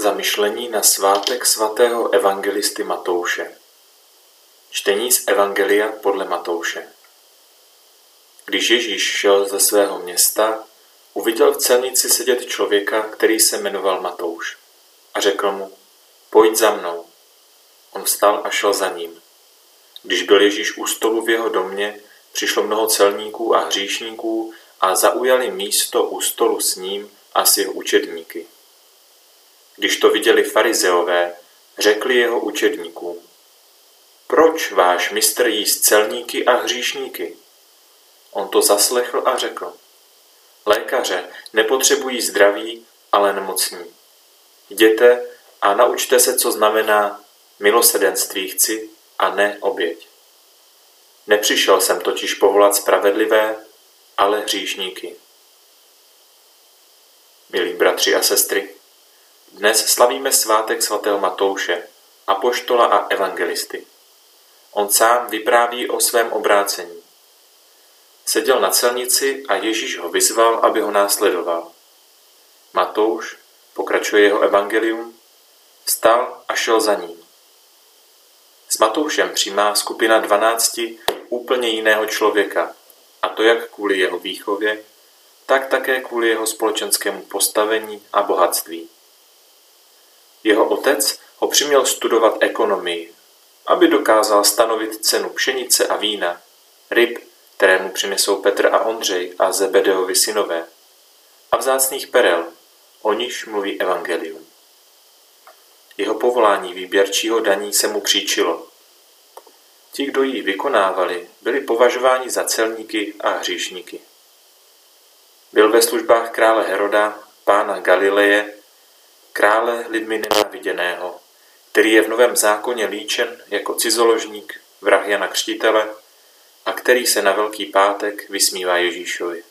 Zamyšlení na svátek svatého evangelisty Matouše Čtení z Evangelia podle Matouše Když Ježíš šel ze svého města, uviděl v celnici sedět člověka, který se jmenoval Matouš a řekl mu, pojď za mnou. On vstal a šel za ním. Když byl Ježíš u stolu v jeho domě, přišlo mnoho celníků a hříšníků a zaujali místo u stolu s ním a s jeho učedníky. Když to viděli farizeové, řekli jeho učedníkům, proč váš mistr jí s celníky a hříšníky? On to zaslechl a řekl, lékaře nepotřebují zdraví, ale nemocní. Jděte a naučte se, co znamená milosedenství chci a ne oběť. Nepřišel jsem totiž povolat spravedlivé, ale hříšníky. Milí bratři a sestry, dnes slavíme svátek svatého Matouše, apoštola a evangelisty. On sám vypráví o svém obrácení. Seděl na celnici a Ježíš ho vyzval, aby ho následoval. Matouš, pokračuje jeho evangelium, vstal a šel za ním. S Matoušem přijímá skupina dvanácti úplně jiného člověka, a to jak kvůli jeho výchově, tak také kvůli jeho společenskému postavení a bohatství. Jeho otec ho přiměl studovat ekonomii, aby dokázal stanovit cenu pšenice a vína, ryb, které mu přinesou Petr a Ondřej a Zebedeovi synové, a vzácných perel, o nichž mluví evangelium. Jeho povolání výběrčího daní se mu příčilo. Ti, kdo ji vykonávali, byli považováni za celníky a hříšníky. Byl ve službách krále Heroda, pána Galileje krále lidmi nenáviděného, který je v Novém zákoně líčen jako cizoložník, vrah Jana Křtitele a který se na Velký pátek vysmívá Ježíšovi.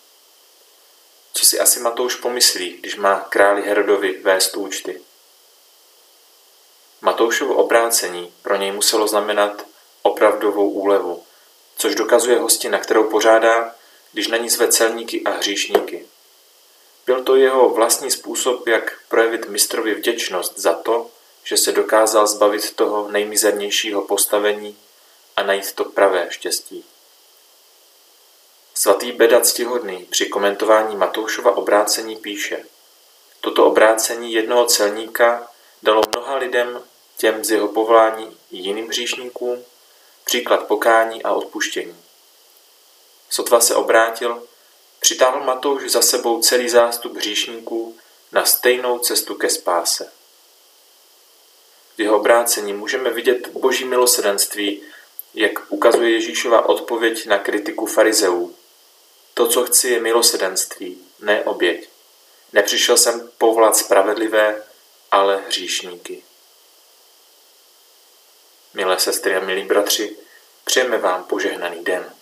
Co si asi Matouš pomyslí, když má králi Herodovi vést účty? Matoušovo obrácení pro něj muselo znamenat opravdovou úlevu, což dokazuje hostina, kterou pořádá, když na ní zve celníky a hříšníky. Byl to jeho vlastní způsob, jak projevit mistrovi vděčnost za to, že se dokázal zbavit toho nejmizernějšího postavení a najít to pravé štěstí. Svatý Beda Ctihodný při komentování Matoušova obrácení píše Toto obrácení jednoho celníka dalo mnoha lidem, těm z jeho povolání i jiným hříšníkům, příklad pokání a odpuštění. Sotva se obrátil, Přitáhl Matouš za sebou celý zástup hříšníků na stejnou cestu ke spáse. V jeho obrácení můžeme vidět boží milosedenství, jak ukazuje Ježíšova odpověď na kritiku farizeů. To, co chci, je milosedenství, ne oběť. Nepřišel jsem povolat spravedlivé, ale hříšníky. Milé sestry a milí bratři, přejeme vám požehnaný den.